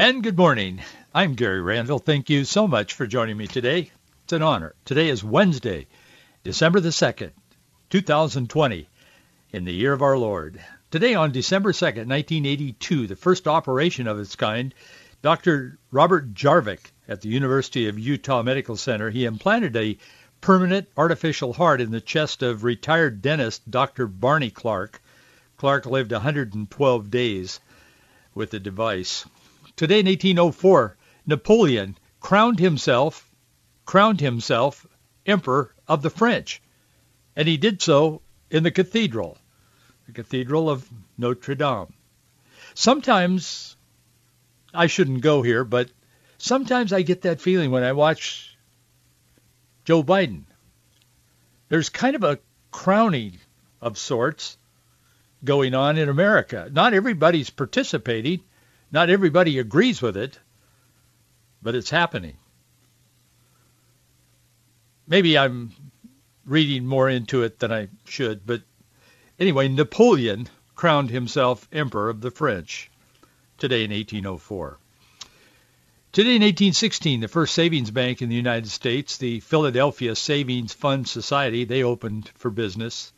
And good morning. I'm Gary Randall. Thank you so much for joining me today. It's an honor. Today is Wednesday, December the 2nd, 2020, in the year of our Lord. Today on December 2nd, 1982, the first operation of its kind, Dr. Robert Jarvik at the University of Utah Medical Center, he implanted a permanent artificial heart in the chest of retired dentist Dr. Barney Clark. Clark lived 112 days with the device. Today in 1804, Napoleon crowned himself crowned himself emperor of the French, and he did so in the cathedral, the Cathedral of Notre Dame. Sometimes I shouldn't go here, but sometimes I get that feeling when I watch Joe Biden. There's kind of a crowning of sorts going on in America. Not everybody's participating, not everybody agrees with it, but it's happening. Maybe I'm reading more into it than I should, but anyway, Napoleon crowned himself Emperor of the French today in 1804. Today in 1816, the first savings bank in the United States, the Philadelphia Savings Fund Society, they opened for business.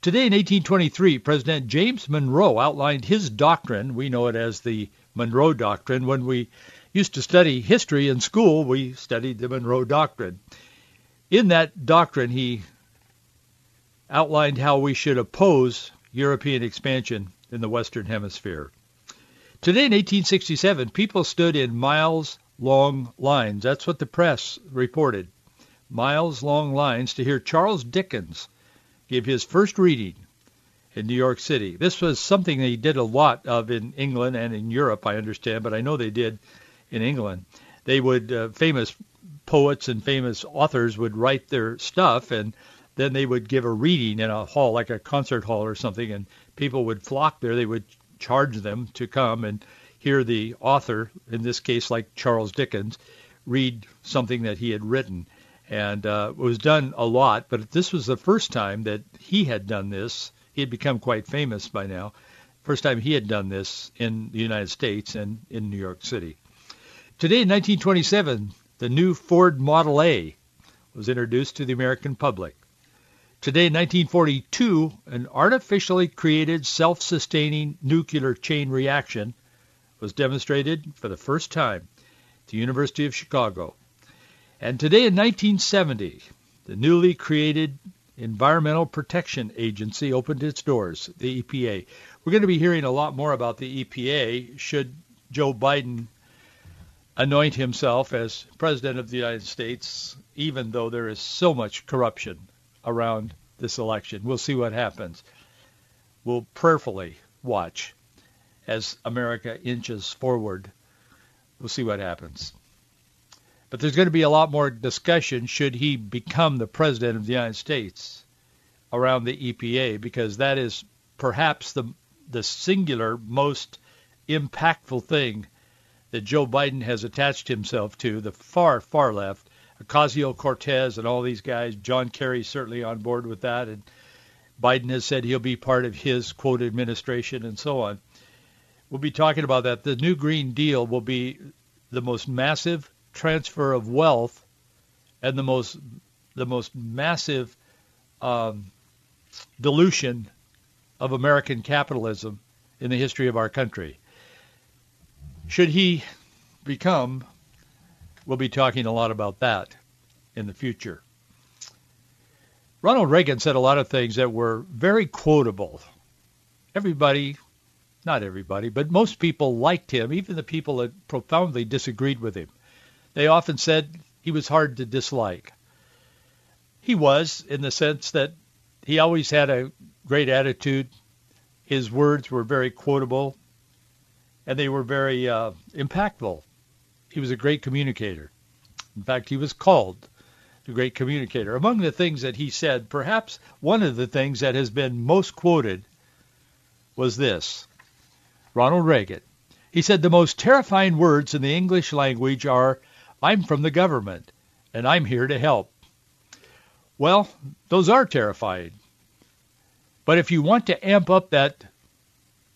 Today in 1823, President James Monroe outlined his doctrine. We know it as the Monroe Doctrine. When we used to study history in school, we studied the Monroe Doctrine. In that doctrine, he outlined how we should oppose European expansion in the Western Hemisphere. Today in 1867, people stood in miles-long lines. That's what the press reported. Miles-long lines to hear Charles Dickens give his first reading in New York City. This was something they did a lot of in England and in Europe, I understand, but I know they did in England. They would, uh, famous poets and famous authors would write their stuff and then they would give a reading in a hall, like a concert hall or something, and people would flock there. They would charge them to come and hear the author, in this case like Charles Dickens, read something that he had written. And uh, it was done a lot, but this was the first time that he had done this he had become quite famous by now. First time he had done this in the United States and in New York City. Today in 1927, the new Ford Model A was introduced to the American public. Today in 1942, an artificially created self-sustaining nuclear chain reaction was demonstrated for the first time at the University of Chicago. And today in 1970, the newly created Environmental Protection Agency opened its doors, the EPA. We're going to be hearing a lot more about the EPA should Joe Biden anoint himself as President of the United States, even though there is so much corruption around this election. We'll see what happens. We'll prayerfully watch as America inches forward. We'll see what happens. But there's going to be a lot more discussion should he become the president of the United States around the EPA because that is perhaps the the singular most impactful thing that Joe Biden has attached himself to, the far, far left, Ocasio-Cortez and all these guys. John Kerry certainly on board with that. And Biden has said he'll be part of his, quote, administration and so on. We'll be talking about that. The new Green Deal will be the most massive transfer of wealth and the most the most massive um, dilution of American capitalism in the history of our country. Should he become, we'll be talking a lot about that in the future. Ronald Reagan said a lot of things that were very quotable. Everybody, not everybody, but most people liked him, even the people that profoundly disagreed with him. They often said he was hard to dislike. He was in the sense that he always had a great attitude. His words were very quotable. and they were very uh, impactful. He was a great communicator. In fact, he was called the great communicator. Among the things that he said, perhaps one of the things that has been most quoted was this. Ronald Reagan. He said the most terrifying words in the English language are, I'm from the government and I'm here to help. Well, those are terrifying. But if you want to amp up that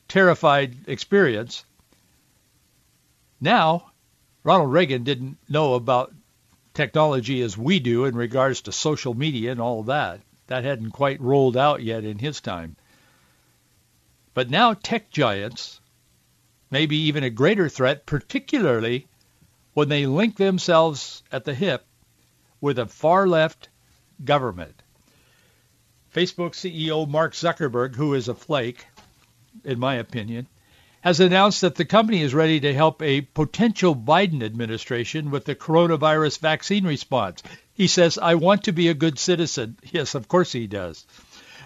terrified experience, now Ronald Reagan didn't know about technology as we do in regards to social media and all that. That hadn't quite rolled out yet in his time. But now tech giants may be even a greater threat, particularly when they link themselves at the hip with a far left government. Facebook CEO Mark Zuckerberg, who is a flake, in my opinion, has announced that the company is ready to help a potential Biden administration with the coronavirus vaccine response. He says, I want to be a good citizen. Yes, of course he does.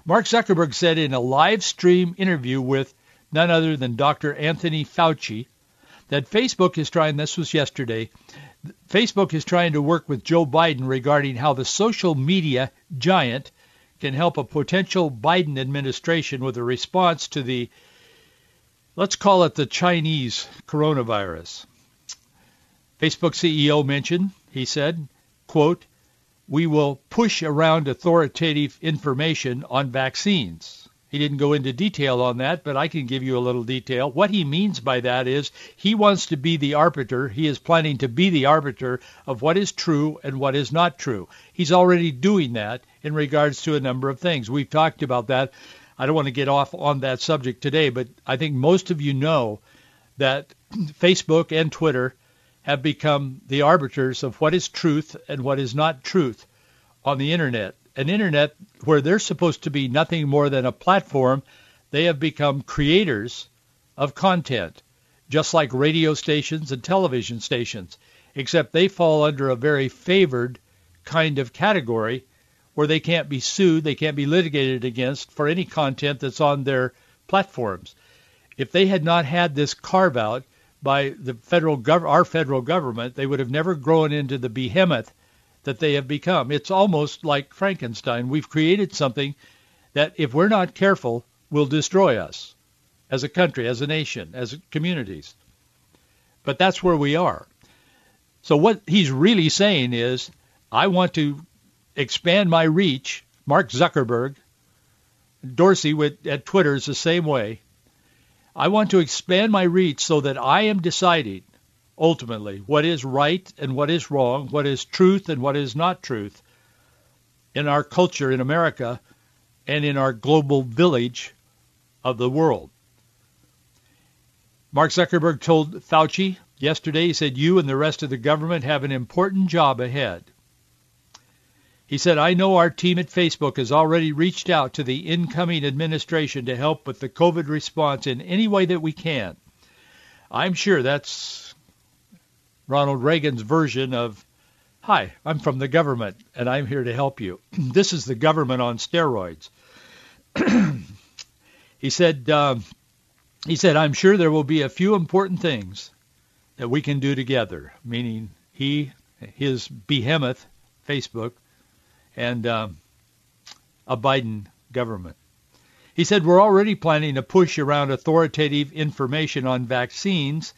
Mark Zuckerberg said in a live stream interview with none other than Dr. Anthony Fauci that Facebook is trying, this was yesterday, Facebook is trying to work with Joe Biden regarding how the social media giant can help a potential Biden administration with a response to the Let's call it the Chinese coronavirus. Facebook CEO mentioned, he said, quote, we will push around authoritative information on vaccines. He didn't go into detail on that, but I can give you a little detail. What he means by that is he wants to be the arbiter. He is planning to be the arbiter of what is true and what is not true. He's already doing that in regards to a number of things. We've talked about that I don't want to get off on that subject today, but I think most of you know that Facebook and Twitter have become the arbiters of what is truth and what is not truth on the internet. An internet where they're supposed to be nothing more than a platform, they have become creators of content, just like radio stations and television stations, except they fall under a very favored kind of category where they can't be sued, they can't be litigated against for any content that's on their platforms. If they had not had this carve out by the federal gov- our federal government, they would have never grown into the behemoth that they have become. It's almost like Frankenstein. We've created something that if we're not careful will destroy us as a country, as a nation, as communities. But that's where we are. So what he's really saying is, I want to expand my reach. Mark Zuckerberg, Dorsey with, at Twitter is the same way. I want to expand my reach so that I am deciding ultimately what is right and what is wrong, what is truth and what is not truth in our culture in America and in our global village of the world. Mark Zuckerberg told Fauci yesterday, he said, you and the rest of the government have an important job ahead. He said, I know our team at Facebook has already reached out to the incoming administration to help with the COVID response in any way that we can. I'm sure that's Ronald Reagan's version of, hi, I'm from the government and I'm here to help you. this is the government on steroids. he said, um, he said, I'm sure there will be a few important things that we can do together, meaning he, his behemoth, Facebook, and um, a Biden government. He said, we're already planning to push around authoritative information on vaccines.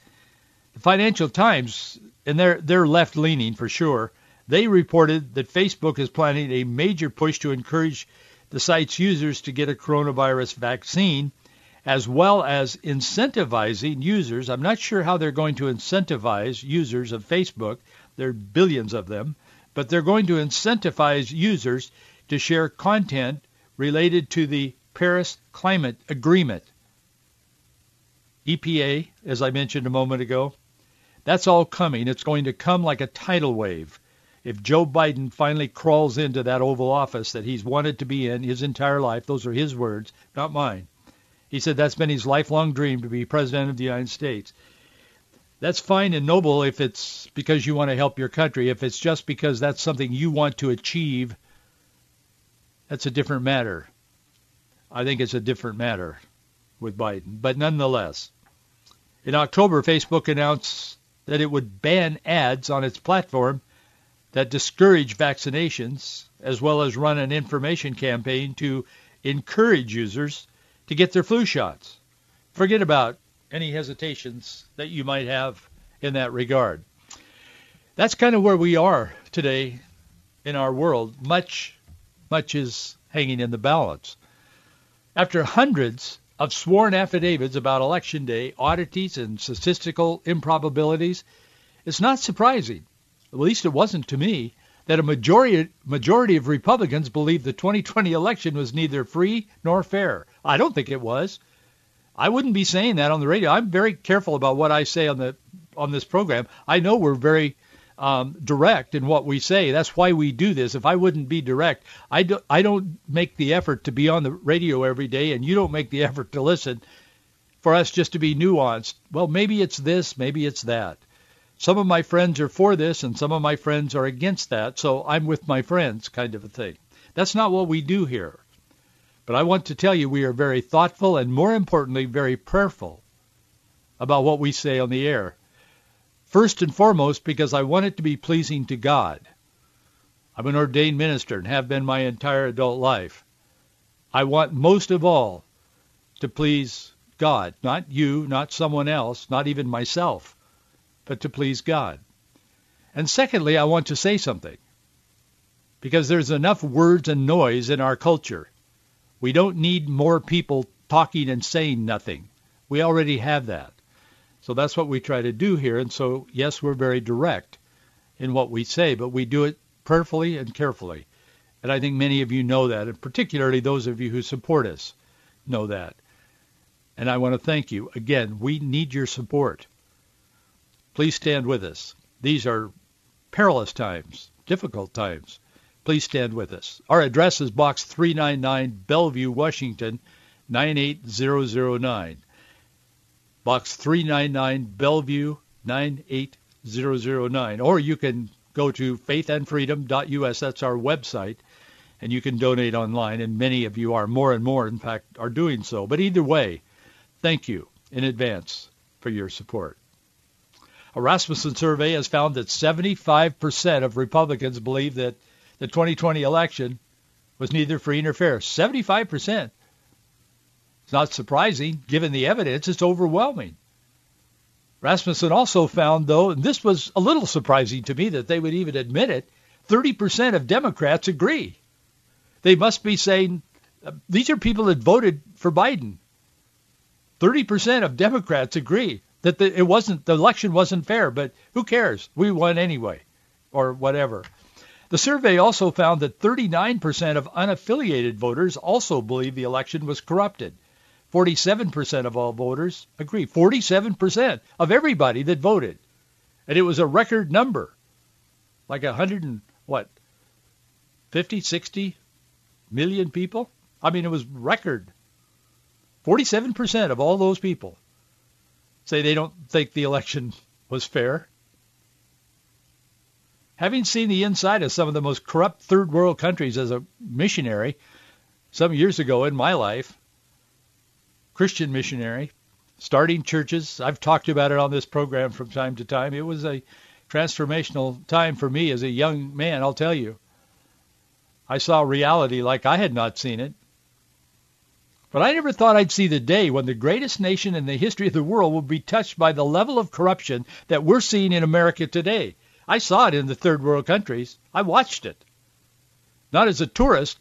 The Financial Times, and they're, they're left-leaning for sure, they reported that Facebook is planning a major push to encourage the site's users to get a coronavirus vaccine, as well as incentivizing users. I'm not sure how they're going to incentivize users of Facebook. There are billions of them but they're going to incentivize users to share content related to the Paris Climate Agreement. EPA, as I mentioned a moment ago, that's all coming. It's going to come like a tidal wave. If Joe Biden finally crawls into that Oval Office that he's wanted to be in his entire life, those are his words, not mine. He said that's been his lifelong dream to be president of the United States that's fine and noble if it's because you want to help your country. If it's just because that's something you want to achieve, that's a different matter. I think it's a different matter with Biden. But nonetheless, In October, Facebook announced that it would ban ads on its platform that discourage vaccinations, as well as run an information campaign to encourage users to get their flu shots. Forget about any hesitations that you might have in that regard. That's kind of where we are today in our world. Much, much is hanging in the balance. After hundreds of sworn affidavits about Election Day, oddities, and statistical improbabilities, it's not surprising, at least it wasn't to me, that a majority, majority of Republicans believe the 2020 election was neither free nor fair. I don't think it was. I wouldn't be saying that on the radio. I'm very careful about what I say on the on this program. I know we're very um, direct in what we say. That's why we do this. If I wouldn't be direct, I, do, I don't make the effort to be on the radio every day, and you don't make the effort to listen for us just to be nuanced. Well, maybe it's this, maybe it's that. Some of my friends are for this, and some of my friends are against that, so I'm with my friends kind of a thing. That's not what we do here. But I want to tell you we are very thoughtful and, more importantly, very prayerful about what we say on the air. First and foremost, because I want it to be pleasing to God. I'm an ordained minister and have been my entire adult life. I want most of all to please God, not you, not someone else, not even myself, but to please God. And secondly, I want to say something because there's enough words and noise in our culture. We don't need more people talking and saying nothing. We already have that. So that's what we try to do here. And so, yes, we're very direct in what we say, but we do it prayerfully and carefully. And I think many of you know that, and particularly those of you who support us know that. And I want to thank you. Again, we need your support. Please stand with us. These are perilous times, difficult times. Please stand with us. Our address is Box 399, Bellevue, Washington, 98009. Box 399, Bellevue 98009. Or you can go to faithandfreedom.us. That's our website. And you can donate online. And many of you are more and more, in fact, are doing so. But either way, thank you in advance for your support. A Rasmussen survey has found that 75% of Republicans believe that the 2020 election was neither free nor fair. 75%. It's not surprising, given the evidence. It's overwhelming. Rasmussen also found, though, and this was a little surprising to me that they would even admit it, 30% of Democrats agree. They must be saying, uh, these are people that voted for Biden. 30% of Democrats agree that the, it wasn't, the election wasn't fair, but who cares? We won anyway, or whatever. The survey also found that 39% of unaffiliated voters also believe the election was corrupted. 47% of all voters agree. 47% of everybody that voted. And it was a record number. Like a hundred and what? 50, 60 million people? I mean, it was record. 47% of all those people say they don't think the election was fair. Having seen the inside of some of the most corrupt third world countries as a missionary some years ago in my life, Christian missionary, starting churches. I've talked about it on this program from time to time. It was a transformational time for me as a young man, I'll tell you. I saw reality like I had not seen it. But I never thought I'd see the day when the greatest nation in the history of the world would be touched by the level of corruption that we're seeing in America today. I saw it in the third world countries. I watched it. Not as a tourist,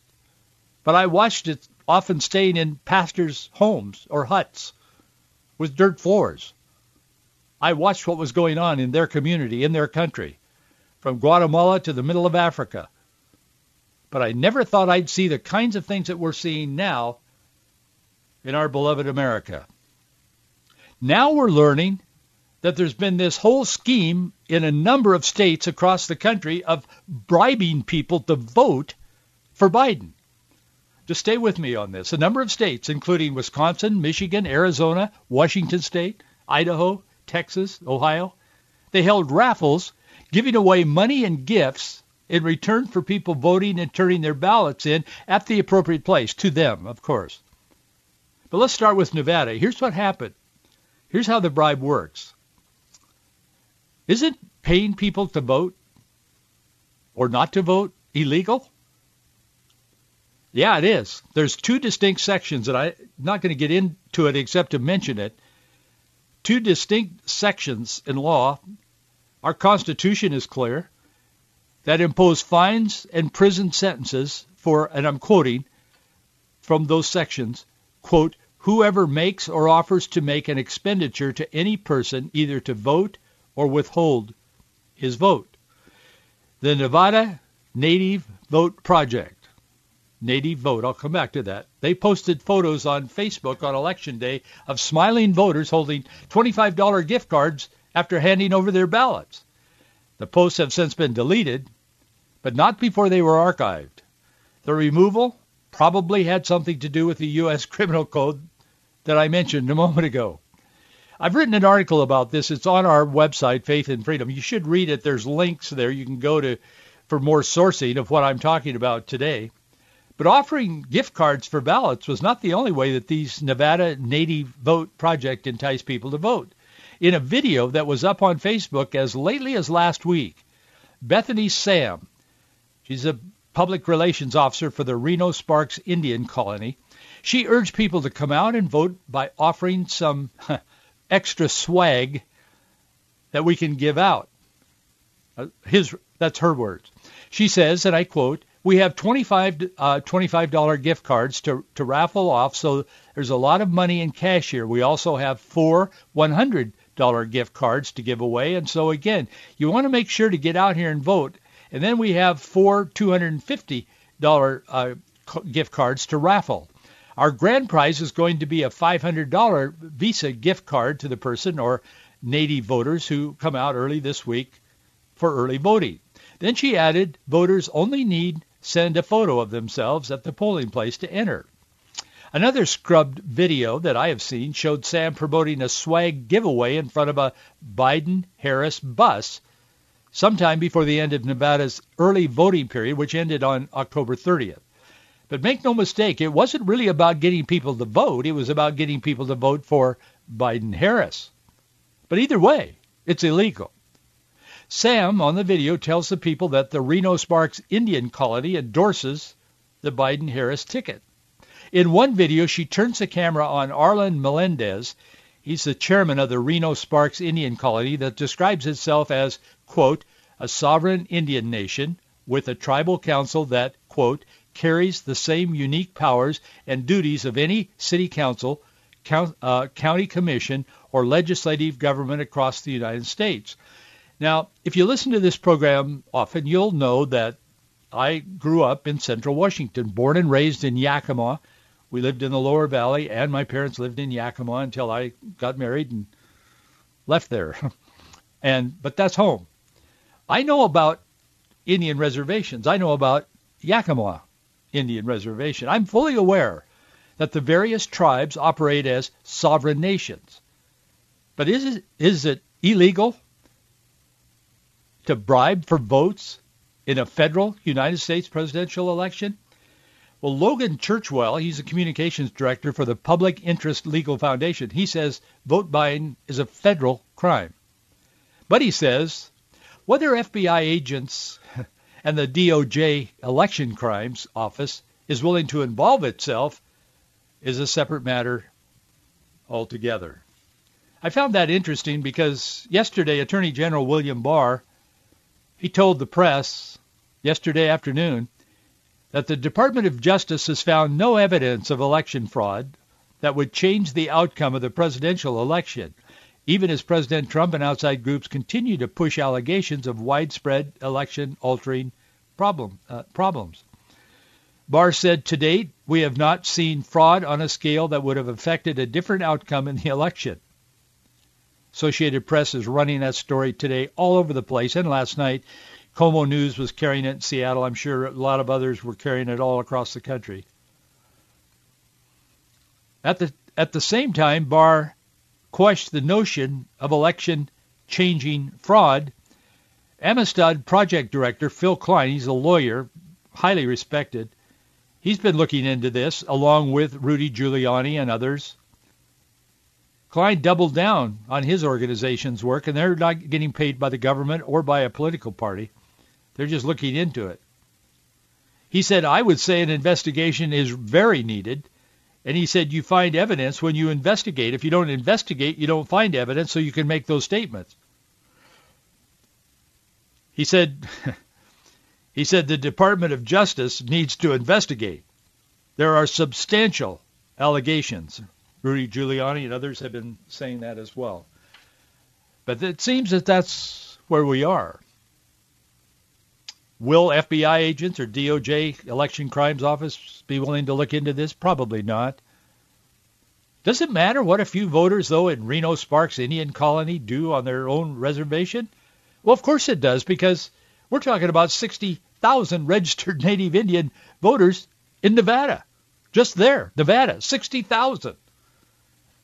but I watched it often staying in pastors' homes or huts with dirt floors. I watched what was going on in their community, in their country, from Guatemala to the middle of Africa. But I never thought I'd see the kinds of things that we're seeing now in our beloved America. Now we're learning that there's been this whole scheme in a number of states across the country of bribing people to vote for Biden. Just stay with me on this. A number of states, including Wisconsin, Michigan, Arizona, Washington State, Idaho, Texas, Ohio, they held raffles giving away money and gifts in return for people voting and turning their ballots in at the appropriate place, to them, of course. But let's start with Nevada. Here's what happened. Here's how the bribe works. Isn't paying people to vote or not to vote illegal? Yeah, it is. There's two distinct sections that I'm not going to get into it except to mention it. Two distinct sections in law. Our Constitution is clear that impose fines and prison sentences for, and I'm quoting from those sections, quote, whoever makes or offers to make an expenditure to any person either to vote or withhold his vote. The Nevada Native Vote Project Native Vote. I'll come back to that. They posted photos on Facebook on election day of smiling voters holding $25 gift cards after handing over their ballots. The posts have since been deleted, but not before they were archived. The removal probably had something to do with the U.S. criminal code that I mentioned a moment ago. I've written an article about this. It's on our website, Faith and Freedom. You should read it. There's links there. You can go to for more sourcing of what I'm talking about today. But offering gift cards for ballots was not the only way that these Nevada Native Vote Project enticed people to vote. In a video that was up on Facebook as lately as last week, Bethany Sam, she's a public relations officer for the Reno Sparks Indian Colony, she urged people to come out and vote by offering some extra swag that we can give out. Uh, his, that's her words. She says, and I quote, we have 25 uh, $25 gift cards to, to raffle off, so there's a lot of money in cash here. We also have four $100 gift cards to give away. And so again, you want to make sure to get out here and vote. And then we have four $250 uh, gift cards to raffle. Our grand prize is going to be a $500 Visa gift card to the person or Native voters who come out early this week for early voting. Then she added, voters only need send a photo of themselves at the polling place to enter. Another scrubbed video that I have seen showed Sam promoting a swag giveaway in front of a Biden-Harris bus sometime before the end of Nevada's early voting period, which ended on October 30th. But make no mistake, it wasn't really about getting people to vote. It was about getting people to vote for Biden-Harris. But either way, it's illegal. Sam on the video tells the people that the Reno Sparks Indian Colony endorses the Biden-Harris ticket. In one video, she turns the camera on Arlen Melendez. He's the chairman of the Reno Sparks Indian Colony that describes itself as, quote, a sovereign Indian nation with a tribal council that, quote, carries the same unique powers and duties of any city council, count, uh, county commission, or legislative government across the United States. Now, if you listen to this program often, you'll know that I grew up in central Washington, born and raised in Yakima. We lived in the lower valley, and my parents lived in Yakima until I got married and left there. and but that's home. I know about Indian reservations. I know about Yakima Indian Reservation. I'm fully aware that the various tribes operate as sovereign nations. But is it, is it illegal to bribe for votes in a federal United States presidential election? Well, Logan Churchwell, he's a communications director for the Public Interest Legal Foundation. He says vote buying is a federal crime. But he says whether FBI agents and the DOJ Election Crimes Office is willing to involve itself is a separate matter altogether. I found that interesting because yesterday Attorney General William Barr he told the press yesterday afternoon that the Department of Justice has found no evidence of election fraud that would change the outcome of the presidential election, even as President Trump and outside groups continue to push allegations of widespread election-altering problem, uh, problems. Barr said, to date, we have not seen fraud on a scale that would have affected a different outcome in the election. Associated Press is running that story today all over the place. And last night, KOMO News was carrying it in Seattle. I'm sure a lot of others were carrying it all across the country. At the at the same time, Barr quashed the notion of election changing fraud. Amistad project director Phil Kline, he's a lawyer, highly respected. He's been looking into this along with Rudy Giuliani and others. Kline doubled down on his organization's work, and they're not getting paid by the government or by a political party. They're just looking into it. He said, I would say an investigation is very needed. And he said, you find evidence when you investigate. If you don't investigate, you don't find evidence, so you can make those statements. He said, he said the Department of Justice needs to investigate. There are substantial allegations. Rudy Giuliani and others have been saying that as well. But it seems that that's where we are. Will FBI agents or DOJ Election Crimes Office be willing to look into this? Probably not. Does it matter what a few voters, though, in Reno Sparks Indian Colony do on their own reservation? Well, of course it does, because we're talking about 60,000 registered Native Indian voters in Nevada. Just there, Nevada, 60,000.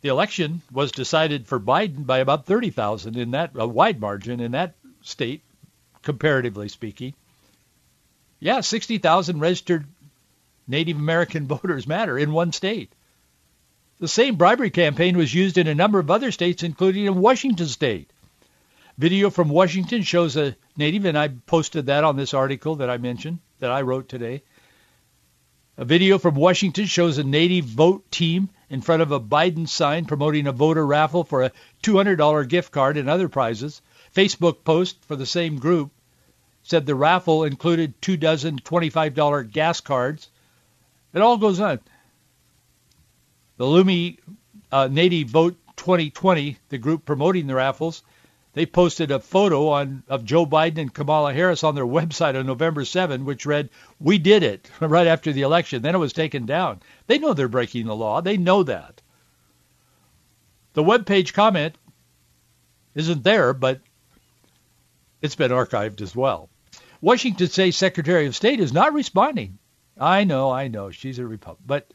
The election was decided for Biden by about 30,000 in that, a wide margin in that state, comparatively speaking. Yeah, 60,000 registered Native American voters matter in one state. The same bribery campaign was used in a number of other states, including in Washington state. Video from Washington shows a native, and I posted that on this article that I mentioned, that I wrote today. A video from Washington shows a native vote team in front of a Biden sign promoting a voter raffle for a $200 gift card and other prizes. Facebook post for the same group said the raffle included two dozen $25 gas cards. It all goes on. The Lummi uh, Native Vote 2020, the group promoting the raffles, they posted a photo on of Joe Biden and Kamala Harris on their website on November 7, which read, "We did it" right after the election. Then it was taken down. They know they're breaking the law. They know that. The web page comment isn't there, but it's been archived as well. Washington State Secretary of State is not responding. I know, I know, she's a Republican, but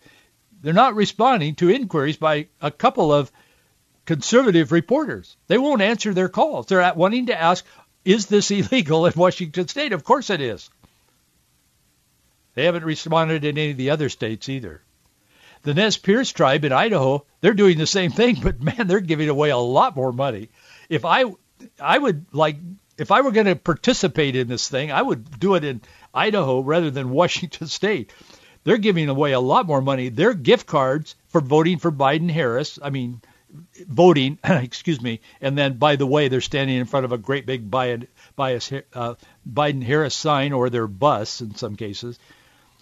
they're not responding to inquiries by a couple of conservative reporters. They won't answer their calls. They're at wanting to ask, is this illegal in Washington State? Of course it is. They haven't responded in any of the other states either. The Nez Perce tribe in Idaho, they're doing the same thing, but man, they're giving away a lot more money. If I, I would like if I were going to participate in this thing, I would do it in Idaho rather than Washington State. They're giving away a lot more money. Their gift cards for voting for Biden Harris, I mean, voting, excuse me, and then, by the way, they're standing in front of a great big uh, Biden Harris sign or their bus in some cases.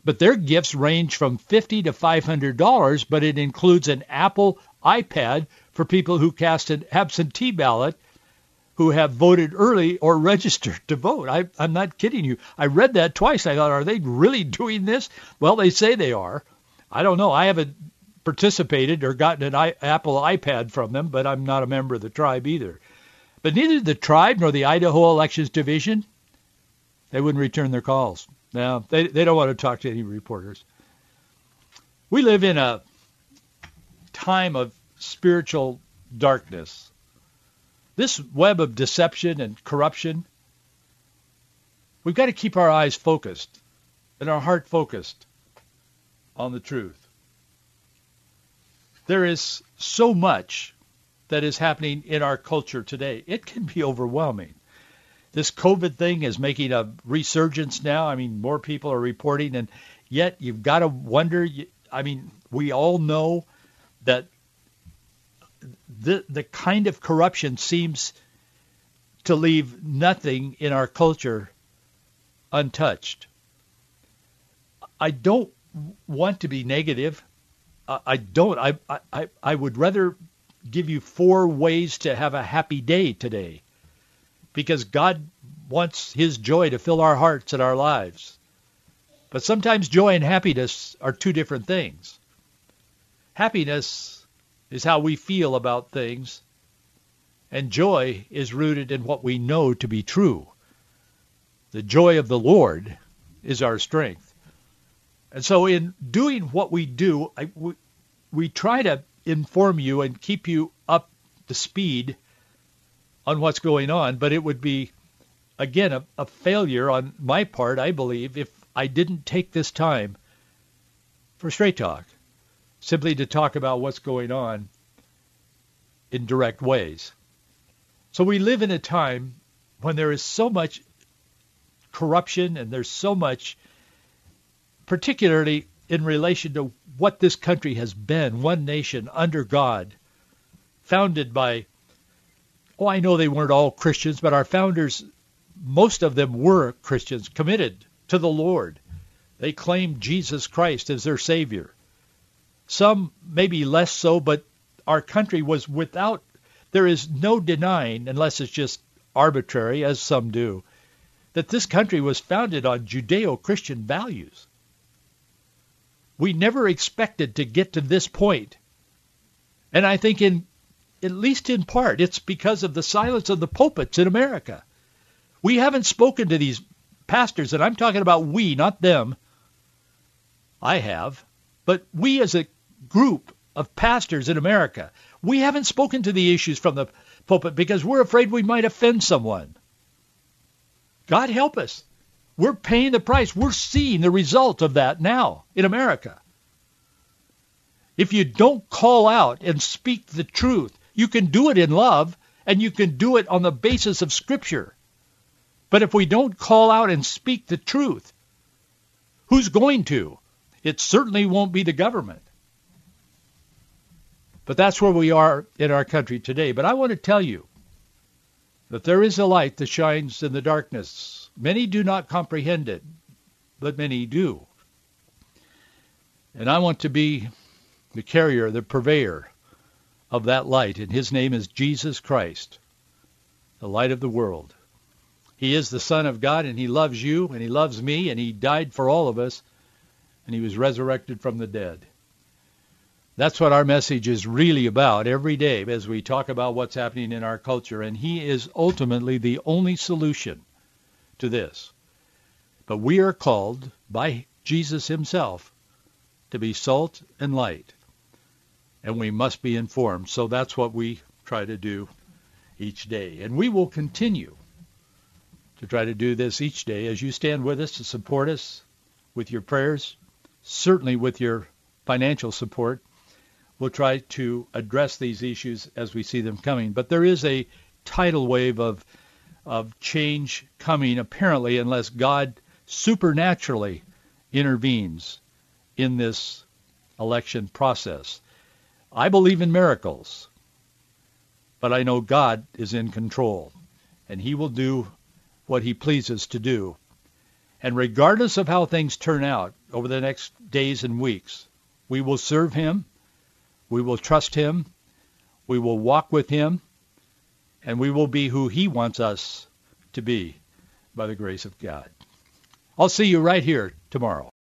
But their gifts range from fifty to five hundred dollars, but it includes an Apple iPad for people who cast an absentee ballot who have voted early or registered to vote. I, I'm not kidding you. I read that twice. I thought, are they really doing this? Well, they say they are. I don't know. I haven't participated or gotten an I, Apple iPad from them, but I'm not a member of the tribe either. But neither the tribe nor the Idaho Elections Division, they wouldn't return their calls. Now, they, they don't want to talk to any reporters. We live in a time of spiritual darkness. This web of deception and corruption, we've got to keep our eyes focused and our heart focused on the truth. There is so much that is happening in our culture today. It can be overwhelming. This COVID thing is making a resurgence now. I mean, more people are reporting, and yet you've got to wonder. I mean, we all know that the the kind of corruption seems to leave nothing in our culture untouched. I don't want to be negative. I don't. I, I, I would rather give you four ways to have a happy day today because God wants his joy to fill our hearts and our lives. But sometimes joy and happiness are two different things. Happiness is how we feel about things, and joy is rooted in what we know to be true. The joy of the Lord is our strength. And so in doing what we do, I, we, we try to inform you and keep you up to speed on what's going on, but it would be, again, a, a failure on my part, I believe, if I didn't take this time for Straight Talk simply to talk about what's going on in direct ways. So we live in a time when there is so much corruption and there's so much, particularly in relation to what this country has been, one nation under God, founded by, oh, I know they weren't all Christians, but our founders, most of them were Christians, committed to the Lord. They claimed Jesus Christ as their Savior. Some maybe less so, but our country was without, there is no denying, unless it's just arbitrary, as some do, that this country was founded on Judeo-Christian values. We never expected to get to this point. And I think in, at least in part, it's because of the silence of the pulpits in America. We haven't spoken to these pastors, and I'm talking about we, not them. I have. But we as a group of pastors in America, we haven't spoken to the issues from the pulpit because we're afraid we might offend someone. God help us. We're paying the price. We're seeing the result of that now in America. If you don't call out and speak the truth, you can do it in love and you can do it on the basis of Scripture. But if we don't call out and speak the truth, who's going to? It certainly won't be the government. But that's where we are in our country today. But I want to tell you that there is a light that shines in the darkness. Many do not comprehend it, but many do. And I want to be the carrier, the purveyor of that light, and his name is Jesus Christ, the light of the world. He is the Son of God, and he loves you, and he loves me, and he died for all of us, and he was resurrected from the dead. That's what our message is really about every day as we talk about what's happening in our culture. And he is ultimately the only solution to this. But we are called by Jesus himself to be salt and light. And we must be informed. So that's what we try to do each day. And we will continue to try to do this each day as you stand with us to support us with your prayers, certainly with your financial support we'll try to address these issues as we see them coming. But there is a tidal wave of of change coming apparently unless God supernaturally intervenes in this election process. I believe in miracles, but I know God is in control and he will do what he pleases to do. And regardless of how things turn out over the next days and weeks, we will serve him we will trust him. We will walk with him. And we will be who he wants us to be by the grace of God. I'll see you right here tomorrow.